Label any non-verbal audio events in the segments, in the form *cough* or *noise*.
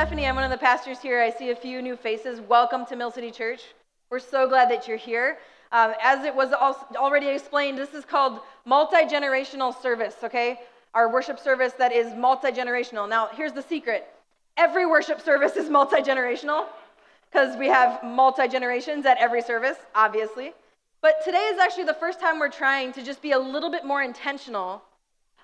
Stephanie. I'm one of the pastors here. I see a few new faces. Welcome to Mill City Church. We're so glad that you're here. Um, as it was already explained, this is called multi generational service, okay? Our worship service that is multi generational. Now, here's the secret every worship service is multi generational because we have multi generations at every service, obviously. But today is actually the first time we're trying to just be a little bit more intentional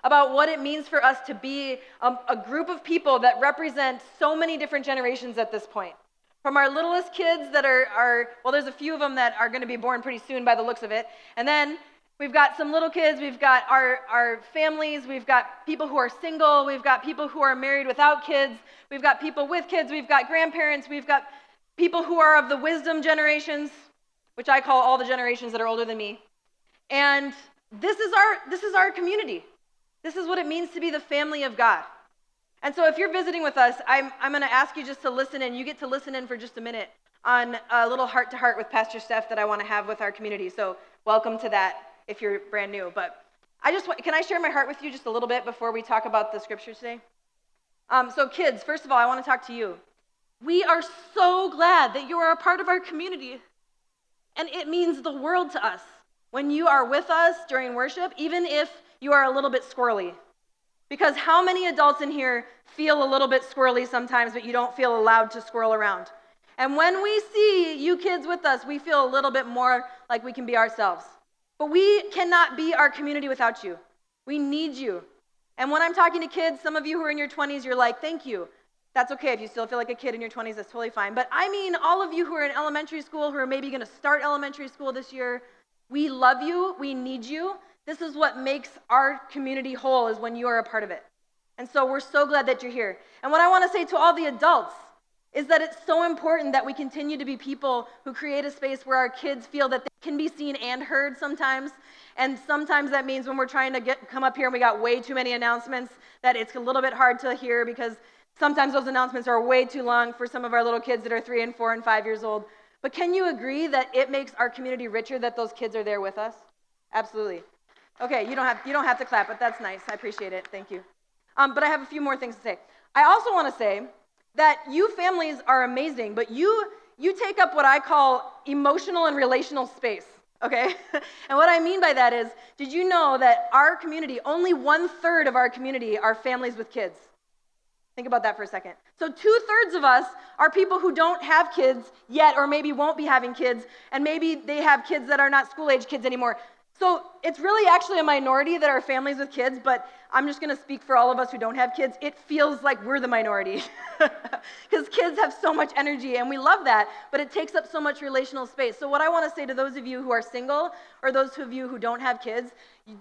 about what it means for us to be a, a, group of people that represent so many different generations at this point. From our littlest kids that are, are well, there's a few of them that are going to be born pretty soon by the looks of it. And then we've got some little kids, we've got our, our families, we've got people who are single, we've got people who are married without kids, we've got people with kids, we've got grandparents, we've got people who are of the wisdom generations, which I call all the generations that are older than me. And this is our, this is our community. This is what it means to be the family of God. And so, if you're visiting with us, I'm, I'm going to ask you just to listen in. You get to listen in for just a minute on a little heart to heart with Pastor Steph that I want to have with our community. So, welcome to that if you're brand new. But I just want, can I share my heart with you just a little bit before we talk about the scripture today? Um, so, kids, first of all, I want to talk to you. We are so glad that you are a part of our community, and it means the world to us when you are with us during worship, even if you are a little bit squirrely. Because how many adults in here feel a little bit squirrely sometimes, but you don't feel allowed to squirrel around? And when we see you kids with us, we feel a little bit more like we can be ourselves. But we cannot be our community without you. We need you. And when I'm talking to kids, some of you who are in your 20s, you're like, thank you. That's okay if you still feel like a kid in your 20s, that's totally fine. But I mean, all of you who are in elementary school, who are maybe going to start elementary school this year, we love you, we need you, this is what makes our community whole is when you are a part of it. And so we're so glad that you're here. And what I want to say to all the adults is that it's so important that we continue to be people who create a space where our kids feel that they can be seen and heard sometimes. And sometimes that means when we're trying to get come up here and we got way too many announcements that it's a little bit hard to hear because sometimes those announcements are way too long for some of our little kids that are 3 and 4 and 5 years old. But can you agree that it makes our community richer that those kids are there with us? Absolutely. Okay, you don't have you don't have to clap, but that's nice. I appreciate it. Thank you. Um, but I have a few more things to say. I also want to say that you families are amazing, but you you take up what I call emotional and relational space. Okay, *laughs* and what I mean by that is, did you know that our community, only one third of our community, are families with kids? Think about that for a second. So, two thirds of us are people who don't have kids yet, or maybe won't be having kids, and maybe they have kids that are not school age kids anymore. So it's really actually a minority that are families with kids, but I'm just going to speak for all of us who don't have kids. It feels like we're the minority *laughs* because kids have so much energy and we love that, but it takes up so much relational space. So, what I want to say to those of you who are single or those of you who don't have kids,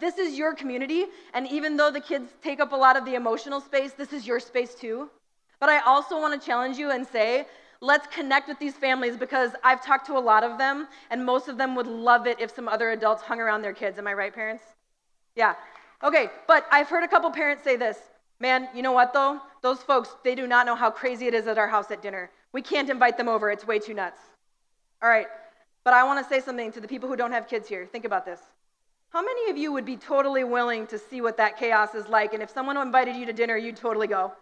this is your community. And even though the kids take up a lot of the emotional space, this is your space too. But I also want to challenge you and say let's connect with these families because I've talked to a lot of them, and most of them would love it if some other adults hung around their kids. Am I right, parents? Yeah. Okay, but I've heard a couple parents say this man, you know what though? Those folks, they do not know how crazy it is at our house at dinner. We can't invite them over, it's way too nuts. All right, but I want to say something to the people who don't have kids here. Think about this. How many of you would be totally willing to see what that chaos is like? And if someone invited you to dinner, you'd totally go?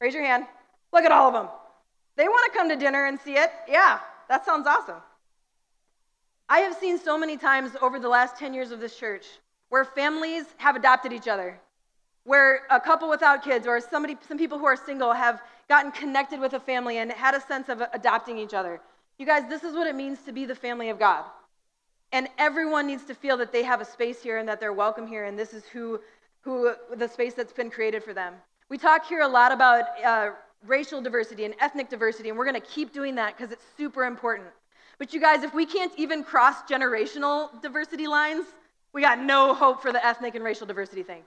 Raise your hand. Look at all of them. They want to come to dinner and see it. Yeah, that sounds awesome. I have seen so many times over the last 10 years of this church where families have adopted each other, where a couple without kids or somebody, some people who are single have gotten connected with a family and had a sense of adopting each other. You guys, this is what it means to be the family of God. And everyone needs to feel that they have a space here and that they're welcome here, and this is who, who the space that's been created for them. We talk here a lot about uh, racial diversity and ethnic diversity, and we're going to keep doing that because it's super important. But you guys, if we can't even cross generational diversity lines, we got no hope for the ethnic and racial diversity thing.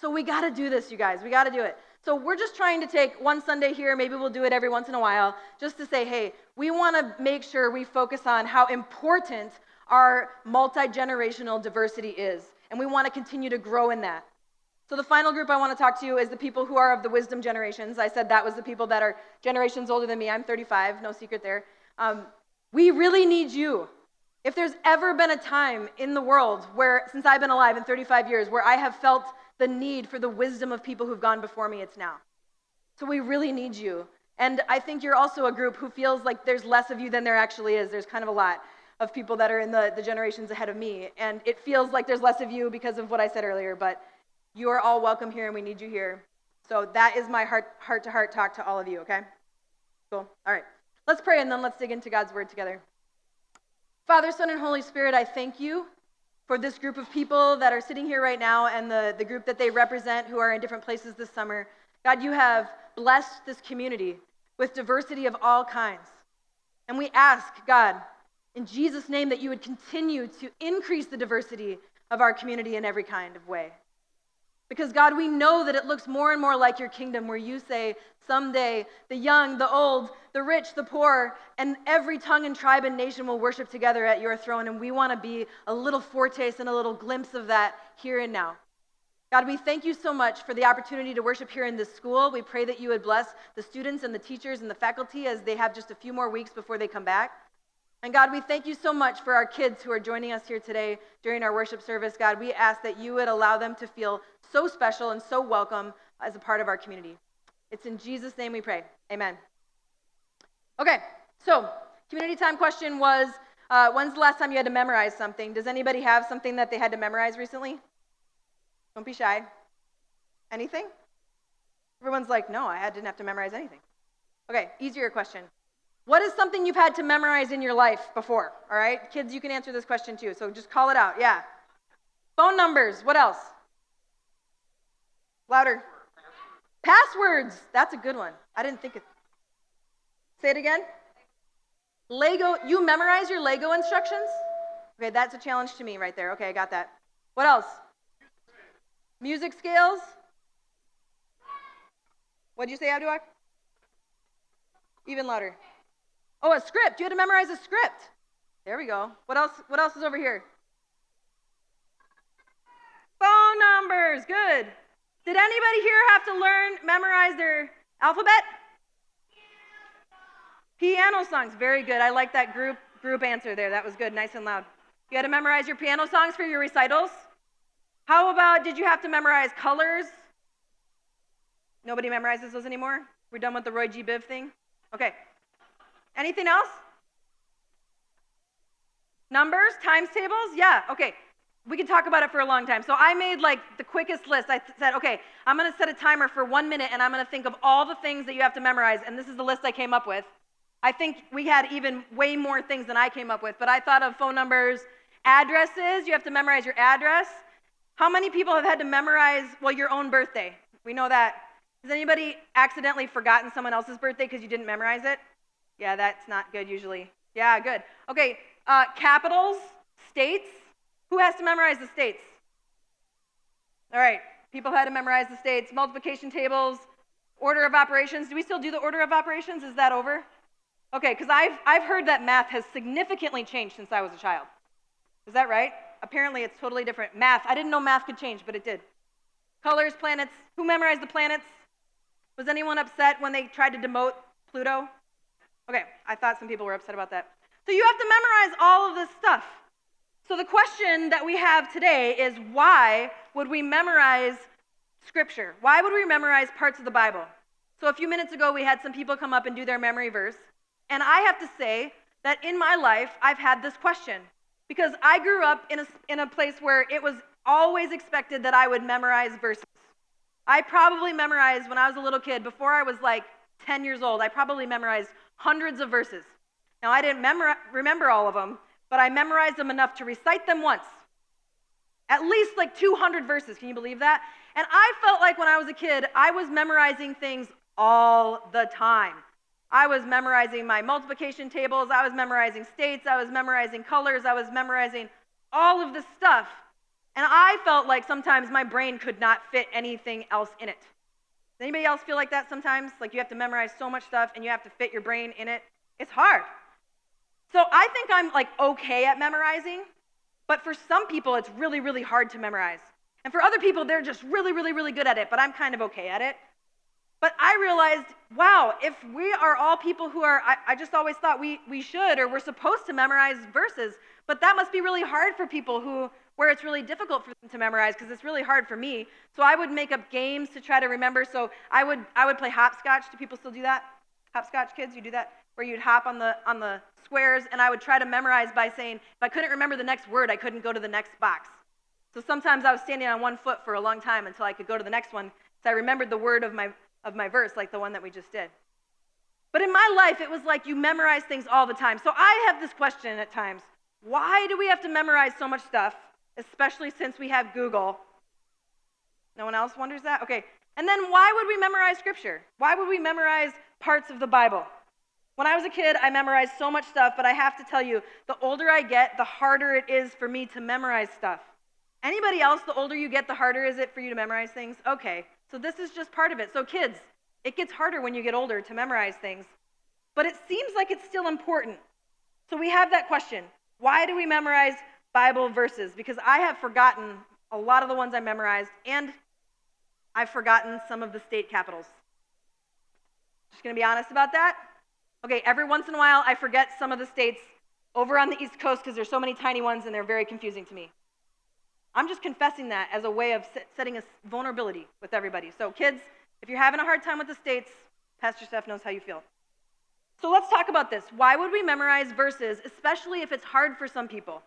So we got to do this, you guys. We got to do it. So we're just trying to take one Sunday here, maybe we'll do it every once in a while, just to say, hey, we want to make sure we focus on how important our multi generational diversity is. And we want to continue to grow in that. So, the final group I want to talk to you is the people who are of the wisdom generations. I said that was the people that are generations older than me. I'm 35, no secret there. Um, we really need you. If there's ever been a time in the world where, since I've been alive in 35 years, where I have felt the need for the wisdom of people who've gone before me, it's now. So, we really need you. And I think you're also a group who feels like there's less of you than there actually is. There's kind of a lot of people that are in the, the generations ahead of me. And it feels like there's less of you because of what I said earlier, but you are all welcome here and we need you here. So that is my heart heart to heart talk to all of you, okay? Cool. All right. Let's pray and then let's dig into God's word together. Father, Son, and Holy Spirit, I thank you for this group of people that are sitting here right now and the, the group that they represent who are in different places this summer. God, you have blessed this community with diversity of all kinds. And we ask, God, in Jesus' name, that you would continue to increase the diversity of our community in every kind of way. Because, God, we know that it looks more and more like your kingdom where you say, someday the young, the old, the rich, the poor, and every tongue and tribe and nation will worship together at your throne. And we want to be a little foretaste and a little glimpse of that here and now. God, we thank you so much for the opportunity to worship here in this school. We pray that you would bless the students and the teachers and the faculty as they have just a few more weeks before they come back. And God, we thank you so much for our kids who are joining us here today during our worship service. God, we ask that you would allow them to feel so special and so welcome as a part of our community. It's in Jesus' name we pray. Amen. Okay, so community time question was uh, when's the last time you had to memorize something? Does anybody have something that they had to memorize recently? Don't be shy. Anything? Everyone's like, no, I didn't have to memorize anything. Okay, easier question. What is something you've had to memorize in your life before? All right, kids, you can answer this question too, so just call it out. Yeah. Phone numbers. What else? Louder. Passwords. That's a good one. I didn't think it. Say it again. Lego. You memorize your Lego instructions? Okay, that's a challenge to me right there. Okay, I got that. What else? Music scales? What'd you say, Abduak? Even louder. Oh, a script. You had to memorize a script. There we go. What else? What else is over here? Phone numbers. Good. Did anybody here have to learn, memorize their alphabet? Piano songs. Very good. I like that group group answer there. That was good. Nice and loud. You had to memorize your piano songs for your recitals? How about did you have to memorize colors? Nobody memorizes those anymore? We're done with the Roy G. Biv thing? Okay. Anything else? Numbers, times tables? Yeah, okay. We can talk about it for a long time. So I made like the quickest list. I said, okay, I'm going to set a timer for one minute and I'm going to think of all the things that you have to memorize. And this is the list I came up with. I think we had even way more things than I came up with, but I thought of phone numbers, addresses. You have to memorize your address. How many people have had to memorize, well, your own birthday? We know that. Has anybody accidentally forgotten someone else's birthday because you didn't memorize it? Yeah, that's not good usually. Yeah, good. Okay, uh, capitals, states. Who has to memorize the states? All right, people had to memorize the states. Multiplication tables, order of operations. Do we still do the order of operations? Is that over? Okay, because I've, I've heard that math has significantly changed since I was a child. Is that right? Apparently, it's totally different. Math, I didn't know math could change, but it did. Colors, planets. Who memorized the planets? Was anyone upset when they tried to demote Pluto? Okay, I thought some people were upset about that. So you have to memorize all of this stuff. So the question that we have today is why would we memorize scripture? Why would we memorize parts of the Bible? So a few minutes ago, we had some people come up and do their memory verse. And I have to say that in my life, I've had this question because I grew up in a, in a place where it was always expected that I would memorize verses. I probably memorized when I was a little kid, before I was like 10 years old, I probably memorized hundreds of verses. Now, I didn't remember all of them, but I memorized them enough to recite them once. At least like 200 verses. Can you believe that? And I felt like when I was a kid, I was memorizing things all the time. I was memorizing my multiplication tables, I was memorizing states, I was memorizing colors, I was memorizing all of this stuff. And I felt like sometimes my brain could not fit anything else in it. Does anybody else feel like that sometimes? Like you have to memorize so much stuff and you have to fit your brain in it? It's hard. So I think I'm like okay at memorizing, but for some people it's really, really hard to memorize. And for other people, they're just really, really, really good at it, but I'm kind of okay at it. But I realized, wow, if we are all people who are, I, I, just always thought we, we should or we're supposed to memorize verses, but that must be really hard for people who, where it's really difficult for them to memorize because it's really hard for me. So I would make up games to try to remember. So I would, I would play hopscotch. Do people still do that? Hopscotch kids, you do that? Where you'd hop on the, on the squares, and I would try to memorize by saying, if I couldn't remember the next word, I couldn't go to the next box. So sometimes I was standing on one foot for a long time until I could go to the next one, so I remembered the word of my, of my verse, like the one that we just did. But in my life, it was like you memorize things all the time. So I have this question at times why do we have to memorize so much stuff, especially since we have Google? No one else wonders that? Okay. And then why would we memorize scripture? Why would we memorize parts of the Bible? When I was a kid, I memorized so much stuff, but I have to tell you, the older I get, the harder it is for me to memorize stuff. Anybody else, the older you get, the harder is it for you to memorize things? Okay, so this is just part of it. So, kids, it gets harder when you get older to memorize things, but it seems like it's still important. So, we have that question why do we memorize Bible verses? Because I have forgotten a lot of the ones I memorized, and I've forgotten some of the state capitals. Just gonna be honest about that. Okay, every once in a while I forget some of the states over on the East Coast because there's so many tiny ones and they're very confusing to me. I'm just confessing that as a way of setting a vulnerability with everybody. So, kids, if you're having a hard time with the states, Pastor Steph knows how you feel. So, let's talk about this. Why would we memorize verses, especially if it's hard for some people?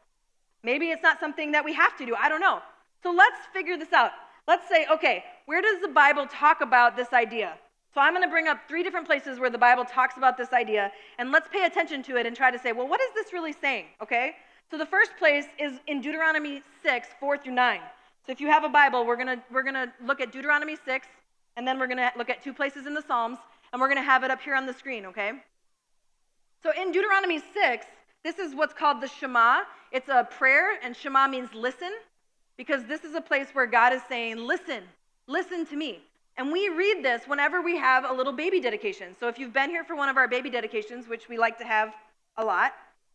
Maybe it's not something that we have to do. I don't know. So, let's figure this out. Let's say, okay, where does the Bible talk about this idea? So, I'm going to bring up three different places where the Bible talks about this idea, and let's pay attention to it and try to say, well, what is this really saying? Okay? So the first place is in Deuteronomy 6, 4 through 9. So if you have a Bible, we're going to we're going to look at Deuteronomy 6, and then we're going to look at two places in the Psalms, and we're going to have it up here on the screen, okay? So in Deuteronomy 6, this is what's called the Shema. It's a prayer, and Shema means listen, because this is a place where God is saying, Listen, listen to me. And we read this whenever we have a little baby dedication. So if you've been here for one of our baby dedications, which we like to have a lot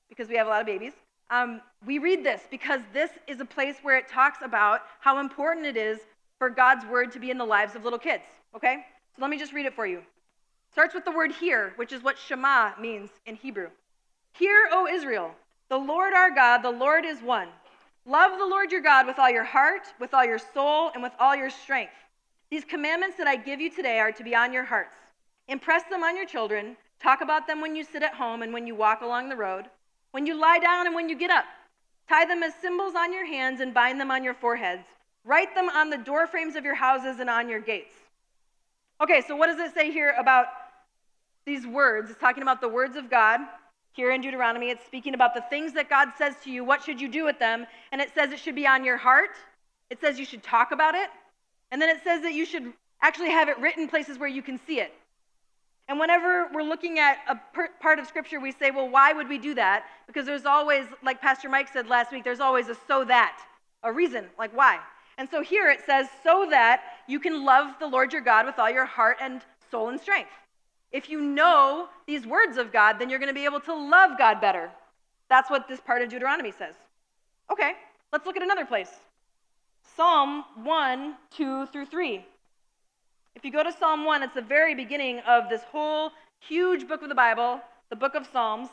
because we have a lot of babies, um, we read this because this is a place where it talks about how important it is for God's word to be in the lives of little kids. Okay? So let me just read it for you. Starts with the word hear, which is what Shema means in Hebrew. Hear, O Israel, the Lord our God, the Lord is one. Love the Lord your God with all your heart, with all your soul, and with all your strength. These commandments that I give you today are to be on your hearts. Impress them on your children. Talk about them when you sit at home and when you walk along the road when you lie down and when you get up. Tie them as symbols on your hands and bind them on your foreheads. Write them on the doorframes of your houses and on your gates. Okay, so what does it say here about these words? It's talking about the words of God here in Deuteronomy. It's speaking about the things that God says to you. What should you do with them? And it says it should be on your heart. It says you should talk about it. And then it says that you should actually have it written places where you can see it. And whenever we're looking at a part of Scripture, we say, well, why would we do that? Because there's always, like Pastor Mike said last week, there's always a so that, a reason, like why. And so here it says, so that you can love the Lord your God with all your heart and soul and strength. If you know these words of God, then you're going to be able to love God better. That's what this part of Deuteronomy says. Okay, let's look at another place Psalm 1, 2 through 3. If you go to Psalm 1, it's the very beginning of this whole huge book of the Bible, the book of Psalms.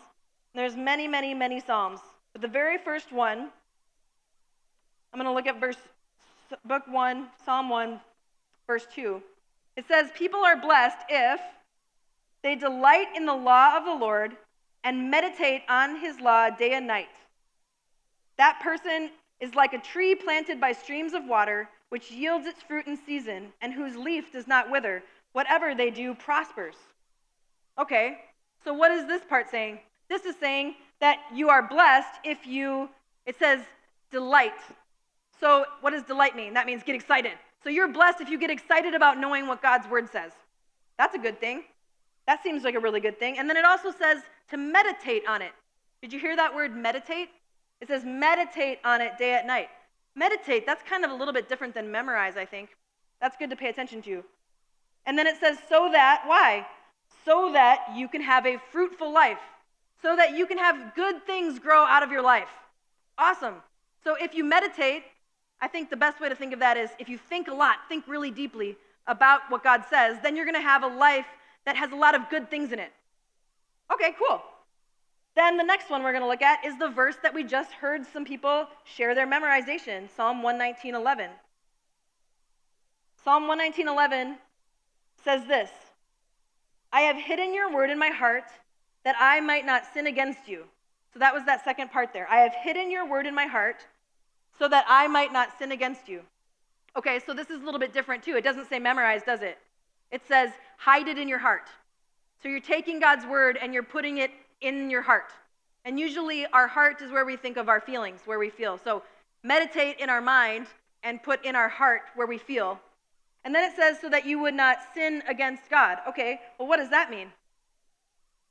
There's many, many, many Psalms. But the very first one, I'm going to look at verse book 1, Psalm 1, verse 2. It says, People are blessed if they delight in the law of the Lord and meditate on his law day and night. That person is like a tree planted by streams of water which yields its fruit in season, and whose leaf does not wither. Whatever they do prospers. Okay, so what is this part saying? This is saying that you are blessed if you, it says, delight. So what does delight mean? That means get excited. So you're blessed if you get excited about knowing what God's word says. That's a good thing. That seems like a really good thing. And then it also says to meditate on it. Did you hear that word meditate? It says meditate on it day and night. Meditate, that's kind of a little bit different than memorize, I think. That's good to pay attention to. And then it says, so that, why? So that you can have a fruitful life, so that you can have good things grow out of your life. Awesome. So if you meditate, I think the best way to think of that is if you think a lot, think really deeply about what God says, then you're going to have a life that has a lot of good things in it. Okay, cool. Then the next one we're going to look at is the verse that we just heard some people share their memorization Psalm 119.11. Psalm 119.11 says this I have hidden your word in my heart that I might not sin against you. So that was that second part there. I have hidden your word in my heart so that I might not sin against you. Okay, so this is a little bit different too. It doesn't say memorize, does it? It says hide it in your heart. So you're taking God's word and you're putting it in your heart. And usually our heart is where we think of our feelings, where we feel. So meditate in our mind and put in our heart where we feel. And then it says so that you would not sin against God. Okay, well, what does that mean?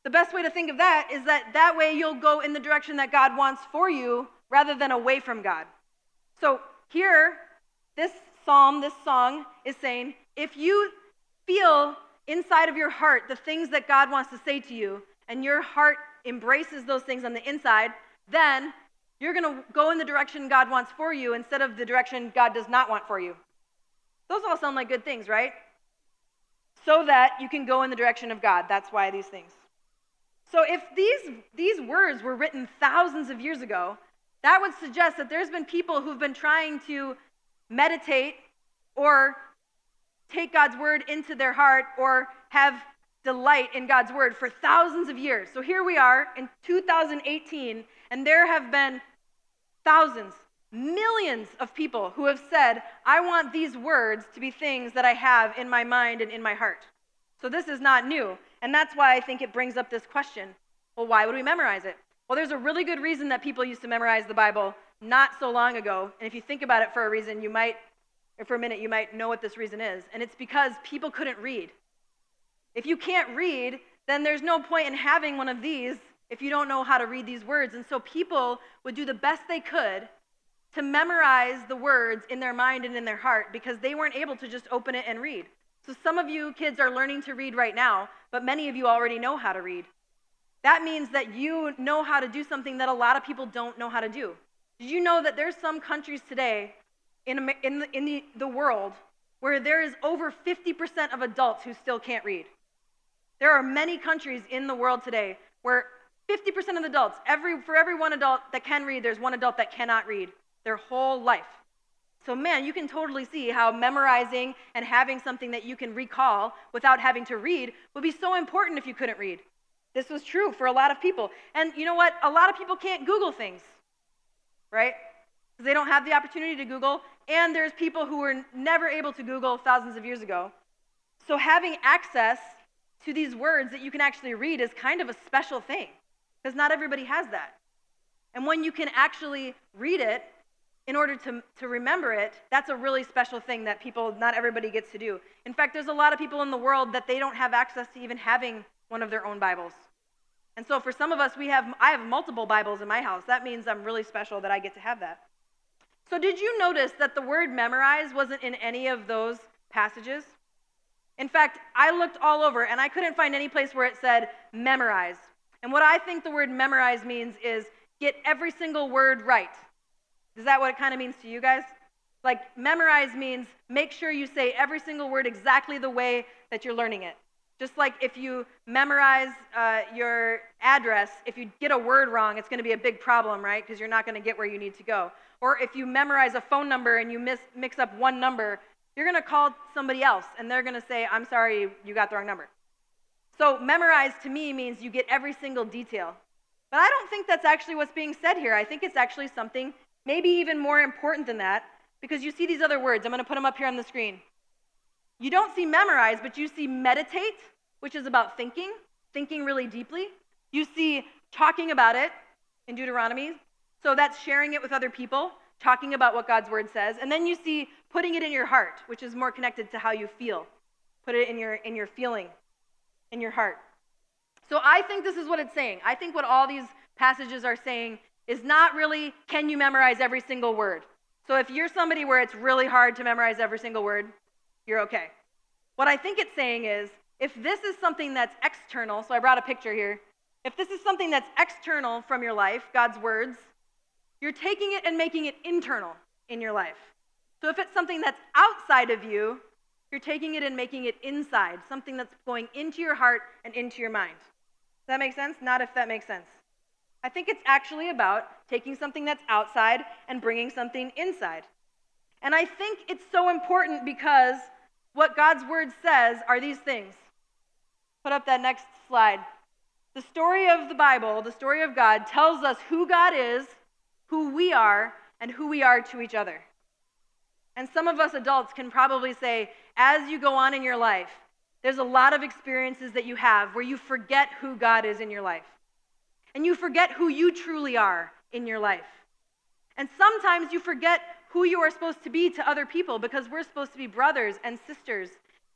The best way to think of that is that that way you'll go in the direction that God wants for you rather than away from God. So here, this psalm, this song is saying if you feel inside of your heart the things that God wants to say to you, and your heart embraces those things on the inside, then you're going to go in the direction God wants for you instead of the direction God does not want for you. Those all sound like good things, right? So that you can go in the direction of God. That's why these things. So if these, these words were written thousands of years ago, that would suggest that there's been people who've been trying to meditate or take God's word into their heart or have delight in God's word for thousands of years. So here we are in 2018, and there have been thousands, millions of people who have said, I want these words to be things that I have in my mind and in my heart. So this is not new. And that's why I think it brings up this question well, why would we memorize it? Well, there's a really good reason that people used to memorize the Bible not so long ago. And if you think about it for a reason, you might, or for a minute, you might know what this reason is. And it's because people couldn't read. If you can't read, then there's no point in having one of these if you don't know how to read these words. And so people would do the best they could to memorize the words in their mind and in their heart because they weren't able to just open it and read. So some of you kids are learning to read right now, but many of you already know how to read. That means that you know how to do something that a lot of people don't know how to do. Did you know that there's some countries today in, in, the, in the, the world where there is over 50% of adults who still can't read? There are many countries in the world today where 50% of adults, every, for every one adult that can read, there's one adult that cannot read their whole life. So, man, you can totally see how memorizing and having something that you can recall without having to read would be so important if you couldn't read. This was true for a lot of people. And you know what? A lot of people can't Google things, right? Because they don't have the opportunity to Google. And there's people who were never able to Google thousands of years ago. So, having access to these words that you can actually read is kind of a special thing because not everybody has that. And when you can actually read it in order to, to remember it, that's a really special thing that people, not everybody gets to do. In fact, there's a lot of people in the world that they don't have access to even having one of their own Bibles. And so for some of us, we have, I have multiple Bibles in my house. That means I'm really special that I get to have that. So did you notice that the word memorize wasn't in any of those passages? In fact, I looked all over and I couldn't find any place where it said memorize. And what I think the word memorize means is get every single word right. Is that what it kind of means to you guys? Like, memorize means make sure you say every single word exactly the way that you're learning it. Just like if you memorize uh, your address, if you get a word wrong, it's going to be a big problem, right? Because you're not going to get where you need to go. Or if you memorize a phone number and you mix up one number, you're going to call somebody else and they're going to say, I'm sorry, you got the wrong number. So, memorize to me means you get every single detail. But I don't think that's actually what's being said here. I think it's actually something maybe even more important than that because you see these other words. I'm going to put them up here on the screen. You don't see memorize, but you see meditate, which is about thinking, thinking really deeply. You see talking about it in Deuteronomy. So that's sharing it with other people talking about what God's word says. And then you see putting it in your heart, which is more connected to how you feel. Put it in your in your feeling, in your heart. So I think this is what it's saying. I think what all these passages are saying is not really can you memorize every single word. So if you're somebody where it's really hard to memorize every single word, you're okay. What I think it's saying is if this is something that's external, so I brought a picture here. If this is something that's external from your life, God's words, you're taking it and making it internal in your life. So if it's something that's outside of you, you're taking it and making it inside, something that's going into your heart and into your mind. Does that make sense? Not if that makes sense. I think it's actually about taking something that's outside and bringing something inside. And I think it's so important because what God's word says are these things Put up that next slide. The story of the Bible, the story of God, tells us who God is, who we are, and who we are to each other. And some of us adults can probably say, as you go on in your life, there's a lot of experiences that you have where you forget who God is in your life. And you forget who you truly are in your life. And sometimes you forget who you are supposed to be to other people because we're supposed to be brothers and sisters.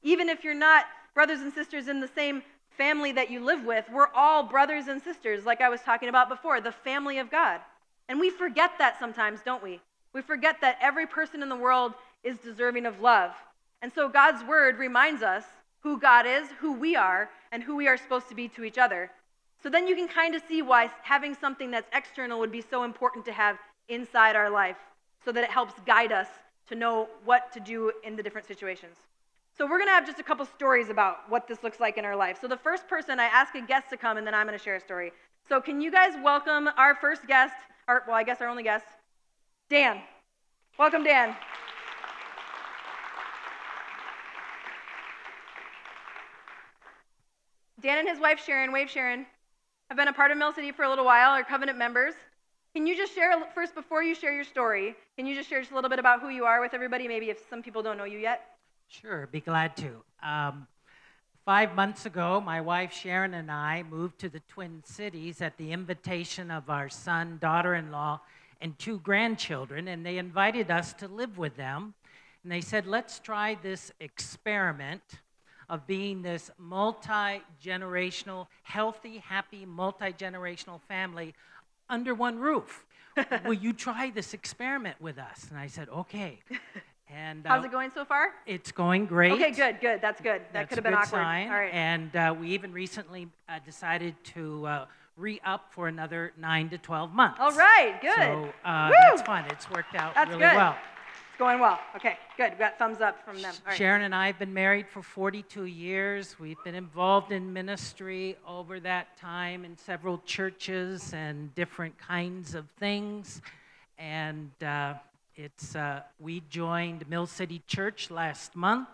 Even if you're not brothers and sisters in the same family that you live with, we're all brothers and sisters, like I was talking about before, the family of God. And we forget that sometimes, don't we? We forget that every person in the world is deserving of love. And so God's word reminds us who God is, who we are, and who we are supposed to be to each other. So then you can kind of see why having something that's external would be so important to have inside our life so that it helps guide us to know what to do in the different situations. So we're going to have just a couple stories about what this looks like in our life. So the first person, I ask a guest to come, and then I'm going to share a story. So can you guys welcome our first guest, our, well, I guess our only guest, Dan. Welcome, Dan. Dan and his wife Sharon, wave Sharon, have been a part of Mill City for a little while, are covenant members. Can you just share, first, before you share your story, can you just share just a little bit about who you are with everybody, maybe if some people don't know you yet? Sure, be glad to. Um, five months ago, my wife Sharon and I moved to the Twin Cities at the invitation of our son, daughter in law, and two grandchildren, and they invited us to live with them. And they said, let's try this experiment of being this multi generational, healthy, happy, multi generational family under one roof. *laughs* Will you try this experiment with us? And I said, okay. *laughs* And uh, how's it going so far? It's going great. Okay, good, good. That's good. That could have been awkward. Sign. All right. And uh, we even recently uh, decided to uh, re-up for another nine to twelve months. All right, good. So uh, that's fun. It's worked out that's really good. well. It's going well. Okay, good. We got thumbs up from them. Sharon and I have been married for 42 years. We've been involved in ministry over that time in several churches and different kinds of things. And uh, it's uh, we joined Mill City Church last month,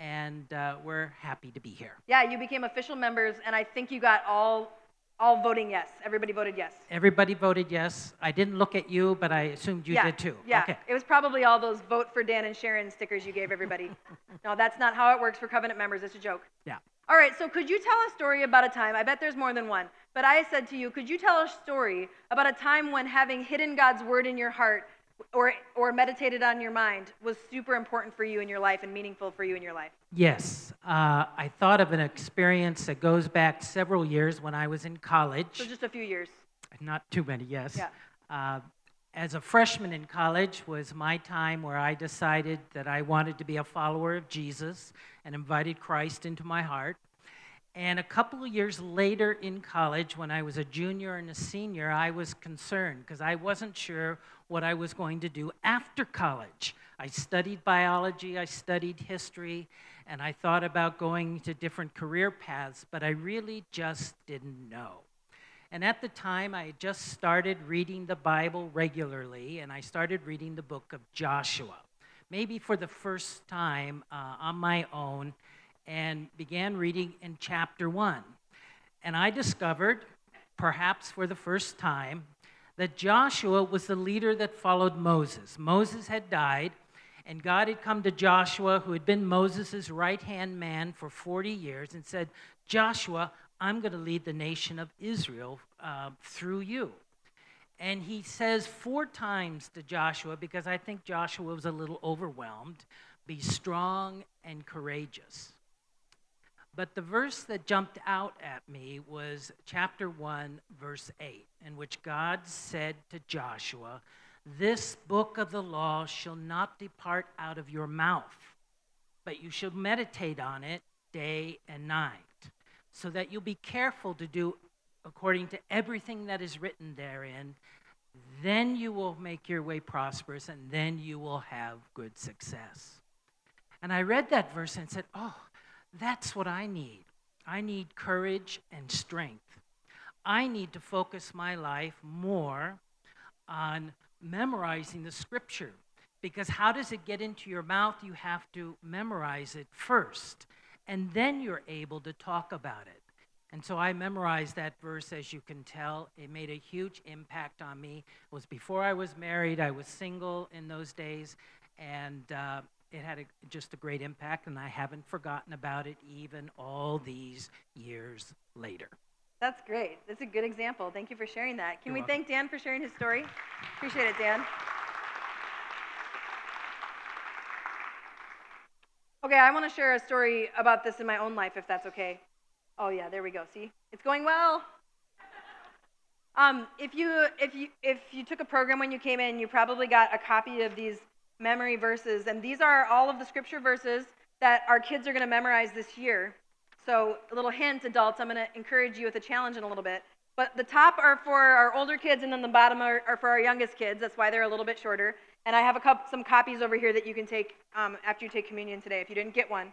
and uh, we're happy to be here. Yeah, you became official members, and I think you got all all voting yes. Everybody voted yes. Everybody voted yes. I didn't look at you, but I assumed you yeah, did too. Yeah. Okay. It was probably all those vote for Dan and Sharon stickers you gave everybody. *laughs* no, that's not how it works for covenant members. It's a joke. Yeah. All right, so could you tell a story about a time? I bet there's more than one. But I said to you, could you tell a story about a time when having hidden God's word in your heart or, or meditated on your mind was super important for you in your life and meaningful for you in your life? Yes. Uh, I thought of an experience that goes back several years when I was in college. So just a few years. Not too many, yes. Yeah. Uh, as a freshman in college was my time where I decided that I wanted to be a follower of Jesus and invited Christ into my heart. And a couple of years later in college, when I was a junior and a senior, I was concerned because I wasn't sure what I was going to do after college. I studied biology, I studied history, and I thought about going to different career paths, but I really just didn't know. And at the time, I had just started reading the Bible regularly, and I started reading the book of Joshua, maybe for the first time uh, on my own, and began reading in chapter one. And I discovered, perhaps for the first time, that Joshua was the leader that followed Moses. Moses had died, and God had come to Joshua, who had been Moses' right hand man for 40 years, and said, Joshua, I'm going to lead the nation of Israel uh, through you. And he says four times to Joshua, because I think Joshua was a little overwhelmed be strong and courageous. But the verse that jumped out at me was chapter 1, verse 8, in which God said to Joshua, This book of the law shall not depart out of your mouth, but you shall meditate on it day and night, so that you'll be careful to do according to everything that is written therein. Then you will make your way prosperous, and then you will have good success. And I read that verse and said, Oh, that's what I need. I need courage and strength. I need to focus my life more on memorizing the scripture. Because how does it get into your mouth? You have to memorize it first. and then you're able to talk about it. And so I memorized that verse, as you can tell. It made a huge impact on me. It was before I was married, I was single in those days, and uh, it had a, just a great impact, and I haven't forgotten about it even all these years later. That's great. That's a good example. Thank you for sharing that. Can You're we welcome. thank Dan for sharing his story? Appreciate it, Dan. Okay, I want to share a story about this in my own life, if that's okay. Oh yeah, there we go. See, it's going well. Um, if you if you if you took a program when you came in, you probably got a copy of these memory verses, and these are all of the scripture verses that our kids are going to memorize this year. So, a little hint, adults, I'm going to encourage you with a challenge in a little bit. But the top are for our older kids, and then the bottom are, are for our youngest kids. That's why they're a little bit shorter. And I have a couple, some copies over here that you can take um, after you take communion today if you didn't get one.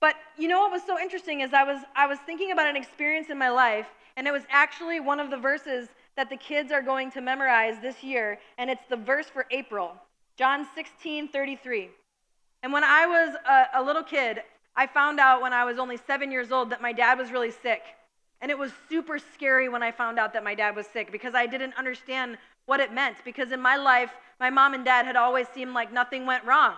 But you know what was so interesting is I was I was thinking about an experience in my life, and it was actually one of the verses that the kids are going to memorize this year, and it's the verse for April, John 16, 33. And when I was a, a little kid, I found out when I was only seven years old that my dad was really sick. And it was super scary when I found out that my dad was sick because I didn't understand what it meant. Because in my life, my mom and dad had always seemed like nothing went wrong.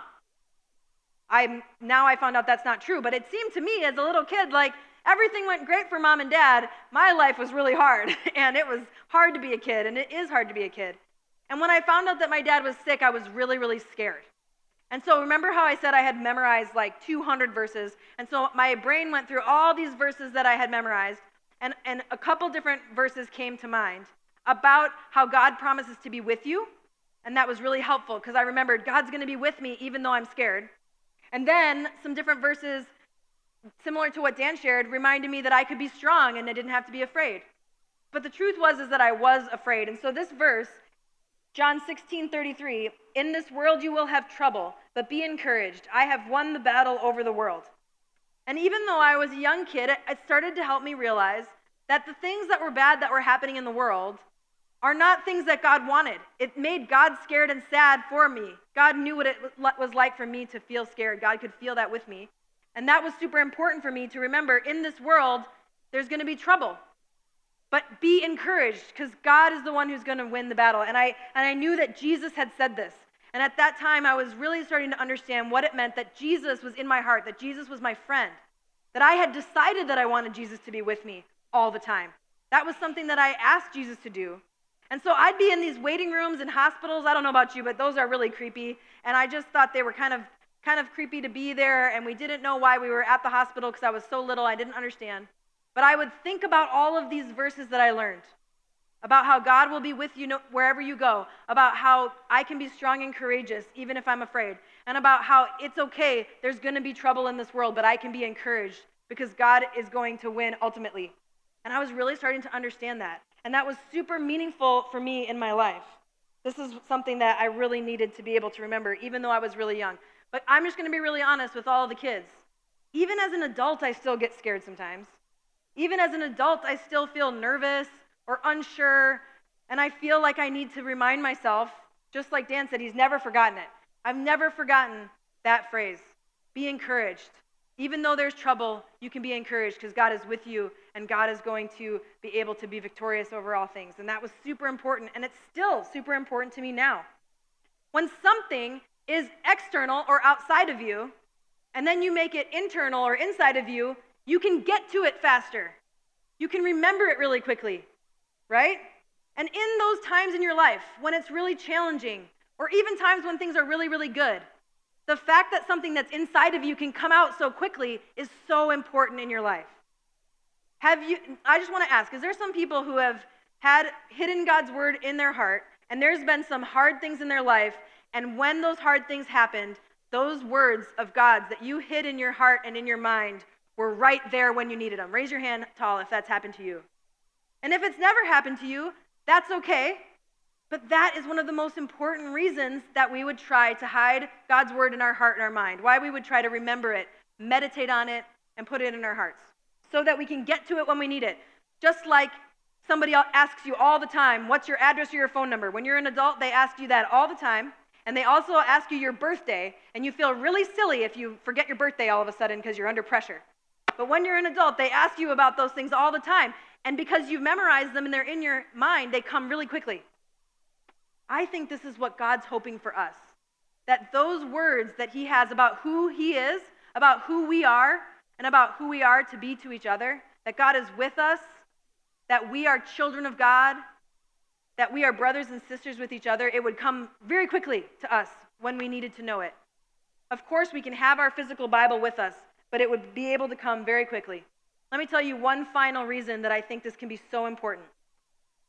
I now I found out that's not true, but it seemed to me as a little kid like everything went great for mom and dad. My life was really hard, *laughs* and it was hard to be a kid, and it is hard to be a kid. And when I found out that my dad was sick, I was really, really scared. And so remember how I said I had memorized like 200 verses, and so my brain went through all these verses that I had memorized, and, and a couple different verses came to mind about how God promises to be with you, and that was really helpful because I remembered God's going to be with me even though I'm scared. And then some different verses, similar to what Dan shared, reminded me that I could be strong and I didn't have to be afraid. But the truth was is that I was afraid. And so this verse, John 16, 33, in this world you will have trouble, but be encouraged. I have won the battle over the world. And even though I was a young kid, it started to help me realize that the things that were bad that were happening in the world are not things that God wanted. It made God scared and sad for me. God knew what it was like for me to feel scared. God could feel that with me. And that was super important for me to remember in this world, there's going to be trouble. But be encouraged because God is the one who's going to win the battle. And I, and I knew that Jesus had said this. And at that time, I was really starting to understand what it meant that Jesus was in my heart, that Jesus was my friend, that I had decided that I wanted Jesus to be with me all the time. That was something that I asked Jesus to do. And so I'd be in these waiting rooms in hospitals. I don't know about you, but those are really creepy. And I just thought they were kind of kind of creepy to be there and we didn't know why we were at the hospital because I was so little, I didn't understand. But I would think about all of these verses that I learned about how God will be with you wherever you go, about how I can be strong and courageous even if I'm afraid, and about how it's okay, there's going to be trouble in this world, but I can be encouraged because God is going to win ultimately. And I was really starting to understand that. And that was super meaningful for me in my life. This is something that I really needed to be able to remember, even though I was really young. But I'm just going to be really honest with all the kids. Even as an adult, I still get scared sometimes. Even as an adult, I still feel nervous or unsure. And I feel like I need to remind myself, just like Dan said, he's never forgotten it. I've never forgotten that phrase be encouraged. Even though there's trouble, you can be encouraged because God is with you and God is going to be able to be victorious over all things. And that was super important, and it's still super important to me now. When something is external or outside of you, and then you make it internal or inside of you, you can get to it faster. You can remember it really quickly, right? And in those times in your life when it's really challenging, or even times when things are really, really good, the fact that something that's inside of you can come out so quickly is so important in your life. Have you I just want to ask, is there some people who have had hidden God's word in their heart and there's been some hard things in their life and when those hard things happened, those words of God's that you hid in your heart and in your mind were right there when you needed them. Raise your hand tall if that's happened to you. And if it's never happened to you, that's okay. But that is one of the most important reasons that we would try to hide God's word in our heart and our mind. Why we would try to remember it, meditate on it, and put it in our hearts so that we can get to it when we need it. Just like somebody asks you all the time, what's your address or your phone number? When you're an adult, they ask you that all the time. And they also ask you your birthday, and you feel really silly if you forget your birthday all of a sudden because you're under pressure. But when you're an adult, they ask you about those things all the time. And because you've memorized them and they're in your mind, they come really quickly. I think this is what God's hoping for us that those words that He has about who He is, about who we are, and about who we are to be to each other, that God is with us, that we are children of God, that we are brothers and sisters with each other, it would come very quickly to us when we needed to know it. Of course, we can have our physical Bible with us, but it would be able to come very quickly. Let me tell you one final reason that I think this can be so important.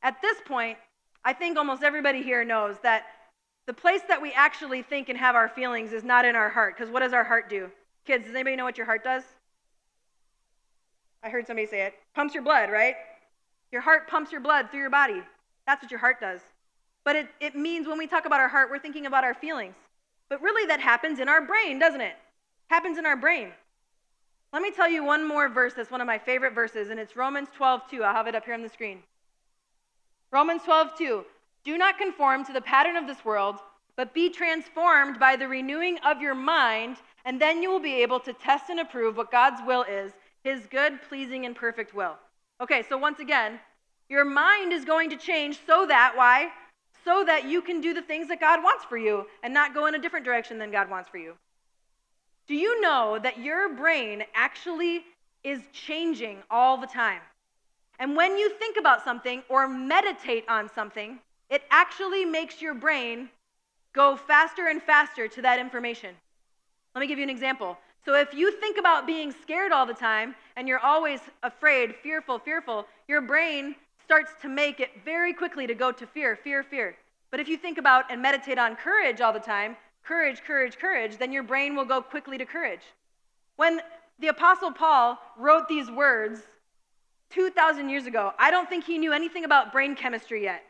At this point, I think almost everybody here knows that the place that we actually think and have our feelings is not in our heart, because what does our heart do? Kids, does anybody know what your heart does? I heard somebody say it. Pumps your blood, right? Your heart pumps your blood through your body. That's what your heart does. But it, it means when we talk about our heart, we're thinking about our feelings. But really, that happens in our brain, doesn't it? Happens in our brain. Let me tell you one more verse that's one of my favorite verses, and it's Romans 12, 2. I'll have it up here on the screen. Romans 12, 2. Do not conform to the pattern of this world, but be transformed by the renewing of your mind, and then you will be able to test and approve what God's will is, his good, pleasing, and perfect will. Okay, so once again, your mind is going to change so that, why? So that you can do the things that God wants for you and not go in a different direction than God wants for you. Do you know that your brain actually is changing all the time? And when you think about something or meditate on something, it actually makes your brain go faster and faster to that information. Let me give you an example. So if you think about being scared all the time and you're always afraid, fearful, fearful, your brain starts to make it very quickly to go to fear, fear, fear. But if you think about and meditate on courage all the time, courage, courage, courage, then your brain will go quickly to courage. When the Apostle Paul wrote these words 2,000 years ago, I don't think he knew anything about brain chemistry yet.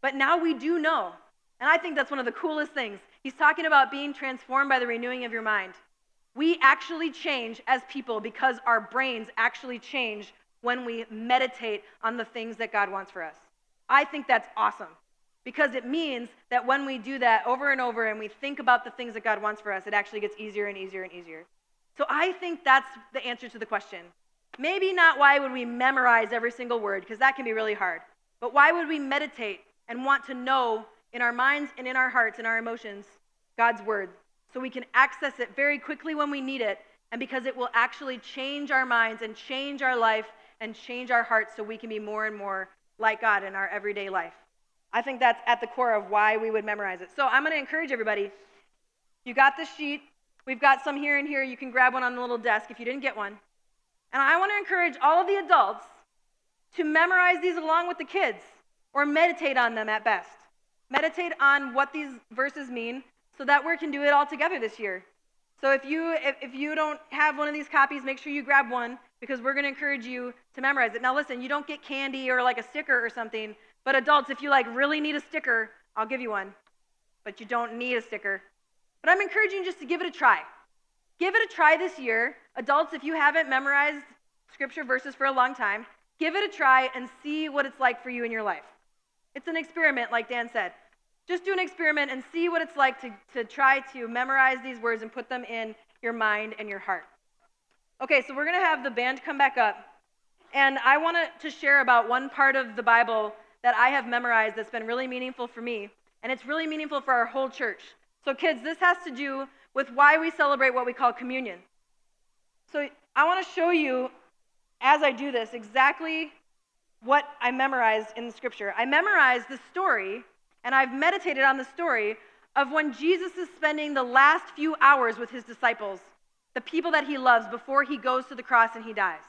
But now we do know. And I think that's one of the coolest things. He's talking about being transformed by the renewing of your mind. We actually change as people because our brains actually change when we meditate on the things that God wants for us. I think that's awesome because it means that when we do that over and over and we think about the things that God wants for us, it actually gets easier and easier and easier. So I think that's the answer to the question. Maybe not why would we memorize every single word, because that can be really hard, but why would we meditate and want to know in our minds and in our hearts and our emotions God's word so we can access it very quickly when we need it, and because it will actually change our minds and change our life and change our hearts so we can be more and more like God in our everyday life. I think that's at the core of why we would memorize it. So I'm going to encourage everybody. You got the sheet. We've got some here and here. You can grab one on the little desk if you didn't get one. And I want to encourage all of the adults to memorize these along with the kids or meditate on them at best. Meditate on what these verses mean so that we can do it all together this year. So if you if, if you don't have one of these copies, make sure you grab one because we're going to encourage you to memorize it. Now listen, you don't get candy or like a sticker or something, but adults, if you like really need a sticker, I'll give you one. But you don't need a sticker. But I'm encouraging you just to give it a try. Give it a try this year. Adults, if you haven't memorized scripture verses for a long time, give it a try and see what it's like for you in your life. It's an experiment, like Dan said. Just do an experiment and see what it's like to, to try to memorize these words and put them in your mind and your heart. Okay, so we're going to have the band come back up. And I want to share about one part of the Bible that I have memorized that's been really meaningful for me. And it's really meaningful for our whole church. So, kids, this has to do with why we celebrate what we call communion. So, I want to show you, as I do this, exactly what I memorized in the scripture. I memorized the story and I've meditated on the story of when Jesus is spending the last few hours with his disciples, the people that he loves, before he goes to the cross and he dies.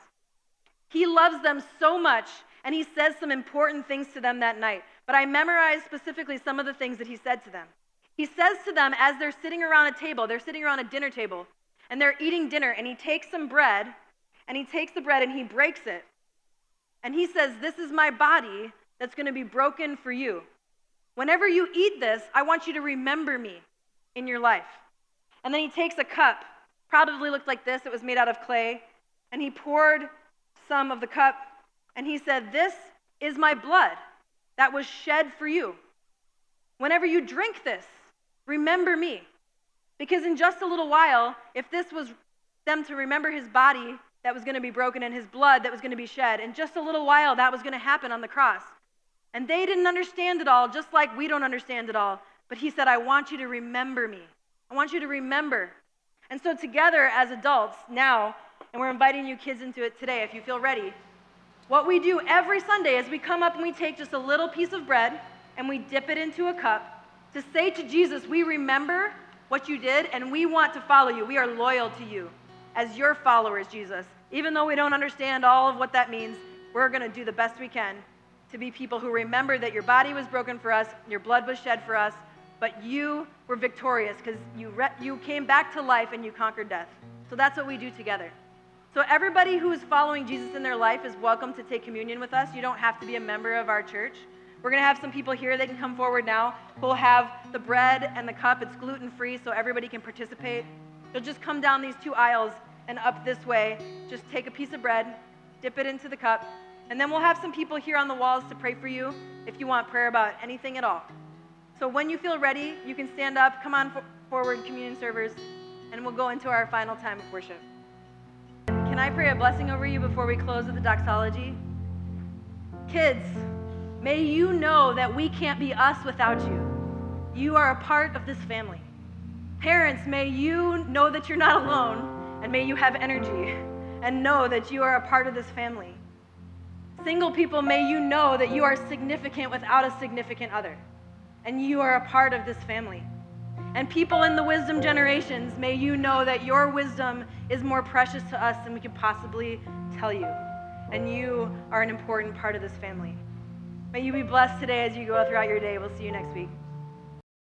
He loves them so much, and he says some important things to them that night. But I memorized specifically some of the things that he said to them. He says to them as they're sitting around a table, they're sitting around a dinner table, and they're eating dinner, and he takes some bread, and he takes the bread and he breaks it. And he says, This is my body that's going to be broken for you. Whenever you eat this, I want you to remember me in your life. And then he takes a cup, probably looked like this, it was made out of clay, and he poured some of the cup, and he said, This is my blood that was shed for you. Whenever you drink this, remember me. Because in just a little while, if this was them to remember his body that was going to be broken and his blood that was going to be shed, in just a little while, that was going to happen on the cross. And they didn't understand it all, just like we don't understand it all. But he said, I want you to remember me. I want you to remember. And so, together as adults now, and we're inviting you kids into it today if you feel ready, what we do every Sunday is we come up and we take just a little piece of bread and we dip it into a cup to say to Jesus, We remember what you did and we want to follow you. We are loyal to you as your followers, Jesus. Even though we don't understand all of what that means, we're going to do the best we can to be people who remember that your body was broken for us, your blood was shed for us, but you were victorious because you, re- you came back to life and you conquered death. So that's what we do together. So, everybody who is following Jesus in their life is welcome to take communion with us. You don't have to be a member of our church. We're going to have some people here, they can come forward now, who'll have the bread and the cup. It's gluten free, so everybody can participate. You'll just come down these two aisles and up this way. Just take a piece of bread, dip it into the cup, and then we'll have some people here on the walls to pray for you if you want prayer about anything at all. So, when you feel ready, you can stand up, come on forward, communion servers, and we'll go into our final time of worship. Can I pray a blessing over you before we close with the doxology? Kids, may you know that we can't be us without you. You are a part of this family. Parents, may you know that you're not alone and may you have energy and know that you are a part of this family. Single people, may you know that you are significant without a significant other and you are a part of this family. And people in the wisdom generations, may you know that your wisdom is more precious to us than we could possibly tell you. And you are an important part of this family. May you be blessed today as you go throughout your day. We'll see you next week.